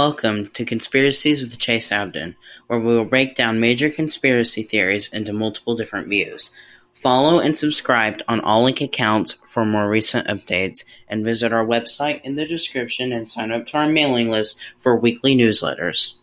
Welcome to Conspiracies with Chase Abden, where we will break down major conspiracy theories into multiple different views. Follow and subscribe on all link accounts for more recent updates, and visit our website in the description and sign up to our mailing list for weekly newsletters.